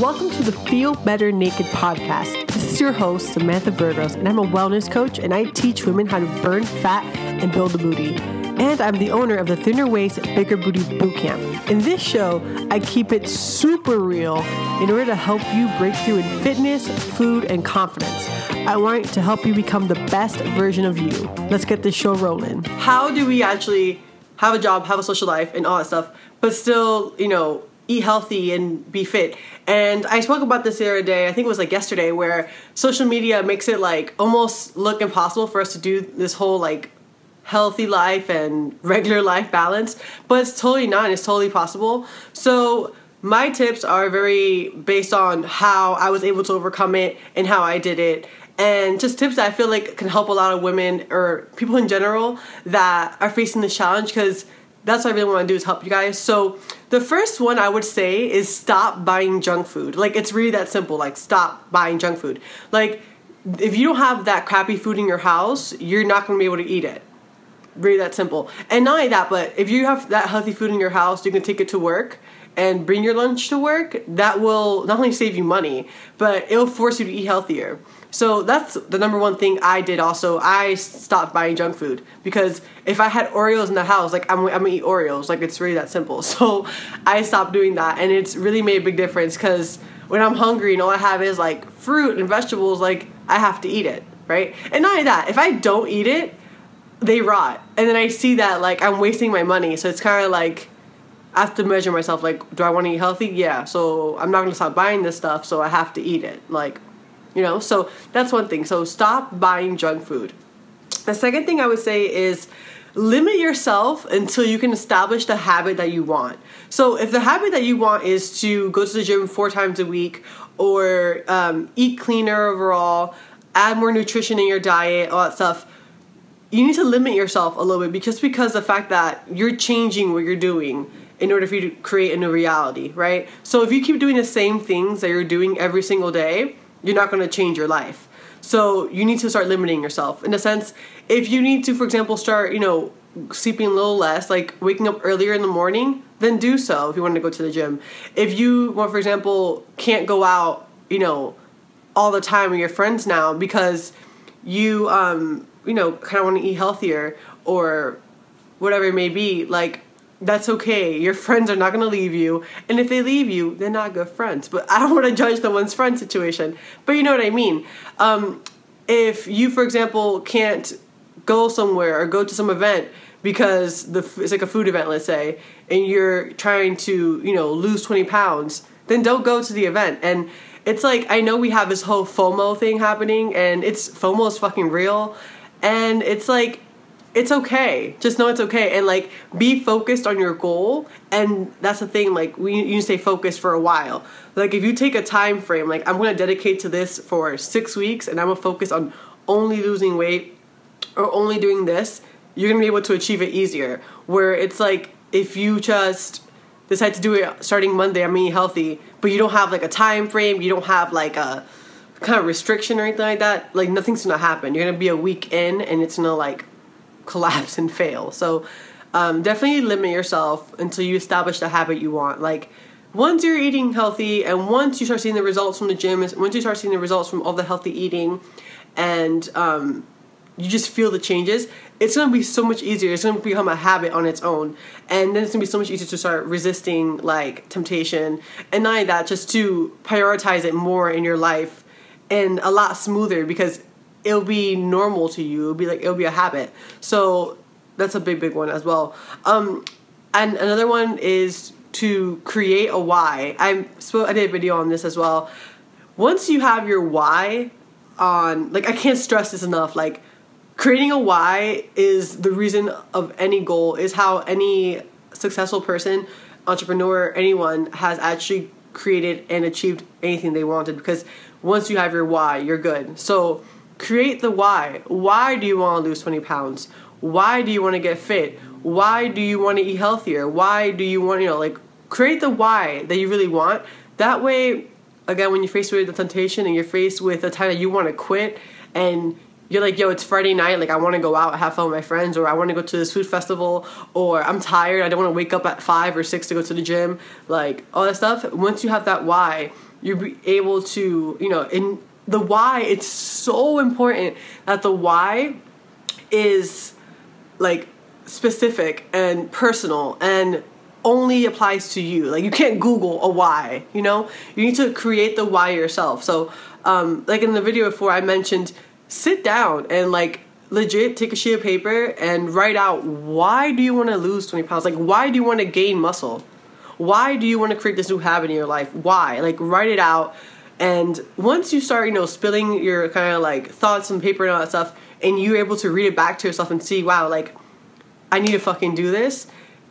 Welcome to the Feel Better Naked podcast. This is your host, Samantha Burgos, and I'm a wellness coach and I teach women how to burn fat and build a booty. And I'm the owner of the Thinner Waist Bigger Booty Bootcamp. In this show, I keep it super real in order to help you break through in fitness, food, and confidence. I want to help you become the best version of you. Let's get this show rolling. How do we actually have a job, have a social life, and all that stuff, but still, you know, eat healthy and be fit. And I spoke about this the other day, I think it was like yesterday, where social media makes it like almost look impossible for us to do this whole like healthy life and regular life balance, but it's totally not, it's totally possible. So my tips are very based on how I was able to overcome it and how I did it. And just tips that I feel like can help a lot of women or people in general that are facing this challenge because that's what I really want to do is help you guys. So the first one I would say is stop buying junk food. Like it's really that simple. Like stop buying junk food. Like if you don't have that crappy food in your house, you're not going to be able to eat it. Really that simple. And not only that, but if you have that healthy food in your house, you can take it to work and bring your lunch to work. That will not only save you money, but it'll force you to eat healthier. So that's the number one thing I did also. I stopped buying junk food because if I had Oreos in the house, like I'm, I'm gonna eat Oreos. Like it's really that simple. So I stopped doing that and it's really made a big difference because when I'm hungry and all I have is like fruit and vegetables, like I have to eat it, right? And not only that, if I don't eat it, they rot. And then I see that like I'm wasting my money. So it's kind of like I have to measure myself like, do I want to eat healthy? Yeah. So I'm not gonna stop buying this stuff, so I have to eat it. Like you know, so that's one thing. So stop buying junk food. The second thing I would say is limit yourself until you can establish the habit that you want. So if the habit that you want is to go to the gym four times a week or um, eat cleaner overall, add more nutrition in your diet, all that stuff, you need to limit yourself a little bit because because the fact that you're changing what you're doing in order for you to create a new reality, right? So if you keep doing the same things that you're doing every single day, you're not going to change your life. So you need to start limiting yourself. In a sense, if you need to, for example, start, you know, sleeping a little less, like waking up earlier in the morning, then do so if you want to go to the gym. If you, well, for example, can't go out, you know, all the time with your friends now because you, um, you know, kind of want to eat healthier or whatever it may be, like that's okay. Your friends are not going to leave you. And if they leave you, they're not good friends. But I don't want to judge the one's friend situation. But you know what I mean. Um, if you, for example, can't go somewhere or go to some event because the it's like a food event, let's say, and you're trying to, you know, lose 20 pounds, then don't go to the event. And it's like, I know we have this whole FOMO thing happening, and it's FOMO is fucking real. And it's like, it's okay. Just know it's okay, and like be focused on your goal. And that's the thing. Like we you stay focused for a while. Like if you take a time frame, like I'm gonna dedicate to this for six weeks, and I'm gonna focus on only losing weight or only doing this. You're gonna be able to achieve it easier. Where it's like if you just decide to do it starting Monday, I'm eating healthy, but you don't have like a time frame. You don't have like a kind of restriction or anything like that. Like nothing's gonna happen. You're gonna be a week in, and it's gonna like collapse and fail. So um, definitely limit yourself until you establish the habit you want. Like once you're eating healthy and once you start seeing the results from the gym, once you start seeing the results from all the healthy eating, and um, you just feel the changes, it's gonna be so much easier. It's gonna become a habit on its own, and then it's gonna be so much easier to start resisting like temptation, and not that, just to prioritize it more in your life, and a lot smoother because it'll be normal to you. It'll be like it'll be a habit. So that's a big big one as well. Um, and another one is to create a why. I spoke. I did a video on this as well. Once you have your why on, like I can't stress this enough. Like creating a why is the reason of any goal. Is how any successful person, entrepreneur, anyone has actually created and achieved anything they wanted. Because once you have your why, you're good. So create the why. Why do you want to lose 20 pounds? Why do you want to get fit? Why do you want to eat healthier? Why do you want, you know, like create the why that you really want. That way, again, when you're faced with the temptation and you're faced with a time that you want to quit and you're like, yo, it's Friday night, like I want to go out, have fun with my friends, or I want to go to this food festival, or I'm tired, I don't want to wake up at five or six to go to the gym, like all that stuff. Once you have that why, you'll be able to you know in the why it's so important that the why is like specific and personal and only applies to you. Like you can't google a why you know? You need to create the why yourself. So um, like in the video before i mentioned sit down and like legit take a sheet of paper and write out why do you want to lose 20 pounds? Like why do you want to gain muscle? Why do you want to create this new habit in your life? Why? Like write it out and once you start you know spilling your kind of like thoughts on paper and all that stuff and you're able to read it back to yourself and see wow like i need to fucking do this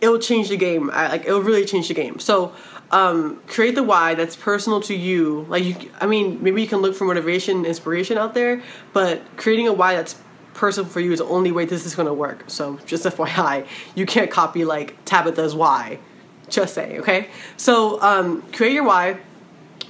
it'll change the game I, like it'll really change the game so um, create the why that's personal to you like you i mean maybe you can look for motivation inspiration out there but creating a why that's personal for you is the only way this is to work. So just FYI, you can't copy like Tabitha's why. Just say, okay? So um, create your why,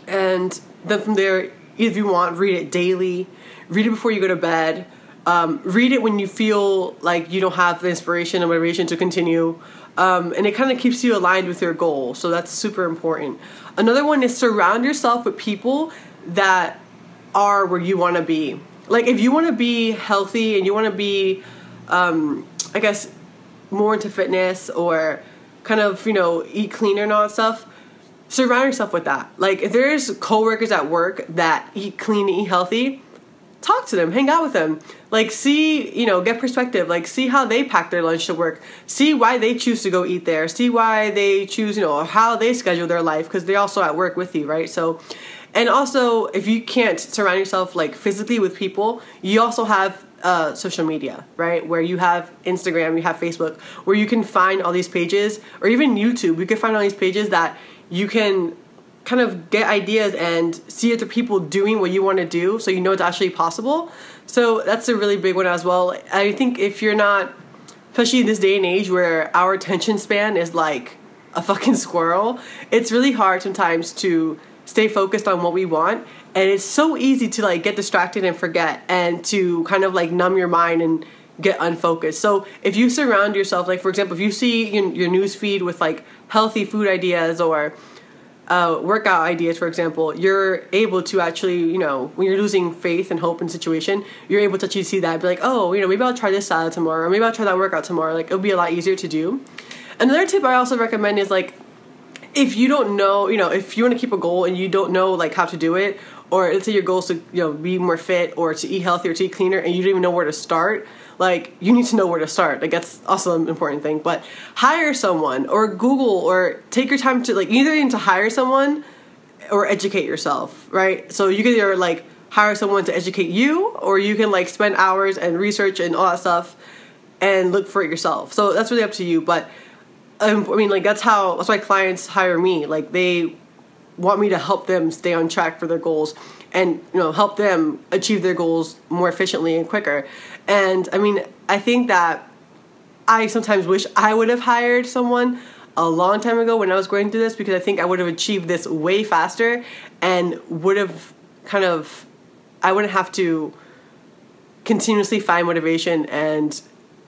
and then from there, if you want, read it daily. Read it before you go to bed. Um, read it when you feel like you don't have the inspiration and motivation to continue. Um, and it kind of keeps you aligned with your goal. So that's super important. Another one is surround yourself with people that are where you want to be like if you want to be healthy and you want to be um, i guess more into fitness or kind of you know eat cleaner and all that stuff surround yourself with that. Like if there's coworkers at work that eat clean eat healthy talk to them hang out with them. Like see you know get perspective. Like see how they pack their lunch to work. See why they choose to go eat there. See why they choose you know how they schedule their life because they're also at work with you right? So and also, if you can't surround yourself like physically with people, you also have uh, social media, right? Where you have Instagram, you have Facebook, where you can find all these pages, or even YouTube. You can find all these pages that you can kind of get ideas and see other people doing what you want to do, so you know it's actually possible. So that's a really big one as well. I think if you're not, especially in this day and age where our attention span is like a fucking squirrel, it's really hard sometimes to stay focused on what we want and it's so easy to like get distracted and forget and to kind of like numb your mind and get unfocused. So if you surround yourself like for example if you see your, your news feed with like healthy food ideas or uh, workout ideas for example you're able to actually you know when you're losing faith and hope in situation you're able to actually see that be like oh you know maybe i'll try this salad tomorrow or maybe i'll try that workout tomorrow. Like it'll be a lot easier to do. Another tip i also recommend is like if you don't know, you know, if you want to keep a goal and you don't know like how to do it, or let's say your goal is to you know be more fit or to eat healthier, to eat cleaner, and you don't even know where to start, like you need to know where to start. Like that's also an important thing. But hire someone or Google or take your time to like either need to hire someone or educate yourself, right? So you can either like hire someone to educate you, or you can like spend hours and research and all that stuff and look for it yourself. So that's really up to you. But um, I mean, like that's how that's why clients hire me. Like they want me to help them stay on track for their goals and you know help them achieve their goals more efficiently and quicker. And I mean, I think that I sometimes wish I would have hired someone a long time ago when I was going through this because I think I would have achieved this way faster and would have kind of I wouldn't have to continuously find motivation and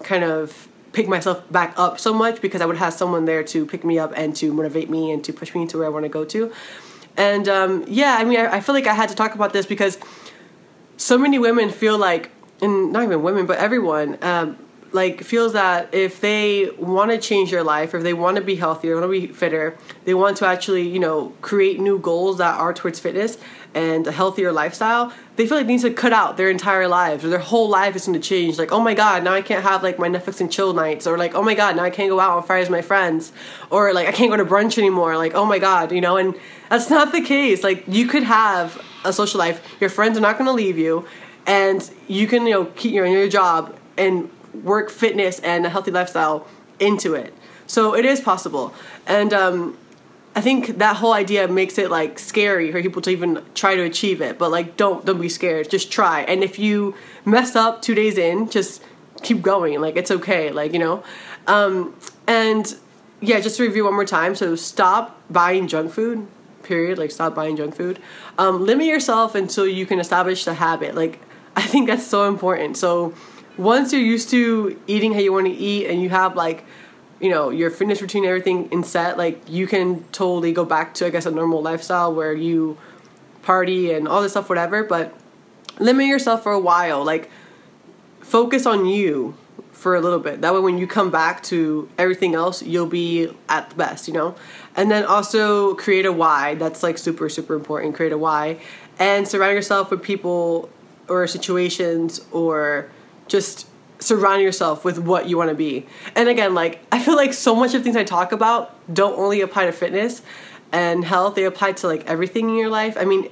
kind of pick myself back up so much because I would have someone there to pick me up and to motivate me and to push me to where I want to go to. And um, yeah, I mean, I, I feel like I had to talk about this because so many women feel like, and not even women, but everyone, um, like feels that if they want to change their life, or if they want to be healthier, want to be fitter, they want to actually, you know, create new goals that are towards fitness and a healthier lifestyle, they feel like they need to cut out their entire lives or their whole life is going to change. Like, oh my god, now I can't have like my Netflix and chill nights, or like, oh my god, now I can't go out on Fridays with my friends, or like I can't go to brunch anymore. Like, oh my god, you know, and that's not the case. Like, you could have a social life. Your friends are not going to leave you, and you can you know keep your your job and work fitness and a healthy lifestyle into it. So it is possible, and um, I think that whole idea makes it like scary for people to even try to achieve it. But like, don't don't be scared. Just try. And if you mess up two days in, just keep going. Like it's okay. Like you know, um, and yeah, just to review one more time. So stop buying junk food. Period. Like stop buying junk food. Um, limit yourself until you can establish the habit. Like I think that's so important. So once you're used to eating how you want to eat and you have like you know your fitness routine everything in set like you can totally go back to i guess a normal lifestyle where you party and all this stuff, whatever. But limit yourself for a while. Like, focus on you for a little bit. That way, when you come back to everything else, you'll be at the best, you know? And then also create a why. That's like super, super important. Create a why. And surround yourself with people or situations or just surround yourself with what you want to be. And again, like, I feel like so much of things I talk about don't only apply to fitness and health, they apply to like everything in your life. I mean,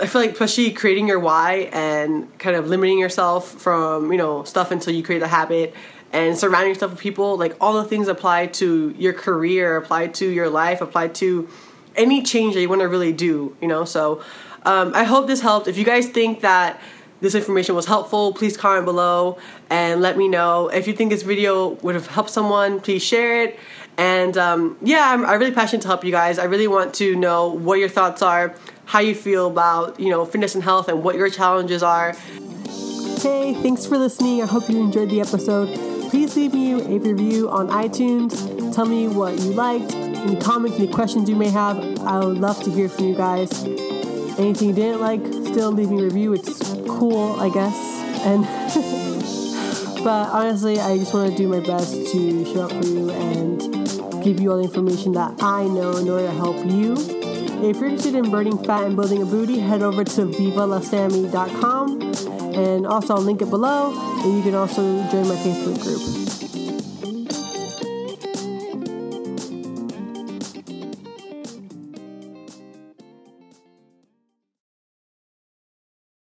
I feel like especially creating your why and kind of limiting yourself from you know stuff until you create a habit and surrounding yourself with people like all the things apply to your career apply to your life apply to any change that you want to really do you know so um, i hope this helped if you guys think that this information was helpful please comment below and let me know if you think this video would have helped someone please share it and um, yeah I'm, I'm really passionate to help you guys i really want to know what your thoughts are how you feel about you know fitness and health and what your challenges are. Hey, thanks for listening. I hope you enjoyed the episode. Please leave me a review on iTunes. Tell me what you liked, any comments, any questions you may have. I would love to hear from you guys. Anything you didn't like, still leave me a review. It's cool, I guess. And but honestly, I just want to do my best to show up for you and give you all the information that I know in order to help you if you're interested in burning fat and building a booty, head over to vivalasami.com and also I'll link it below. And you can also join my Facebook group.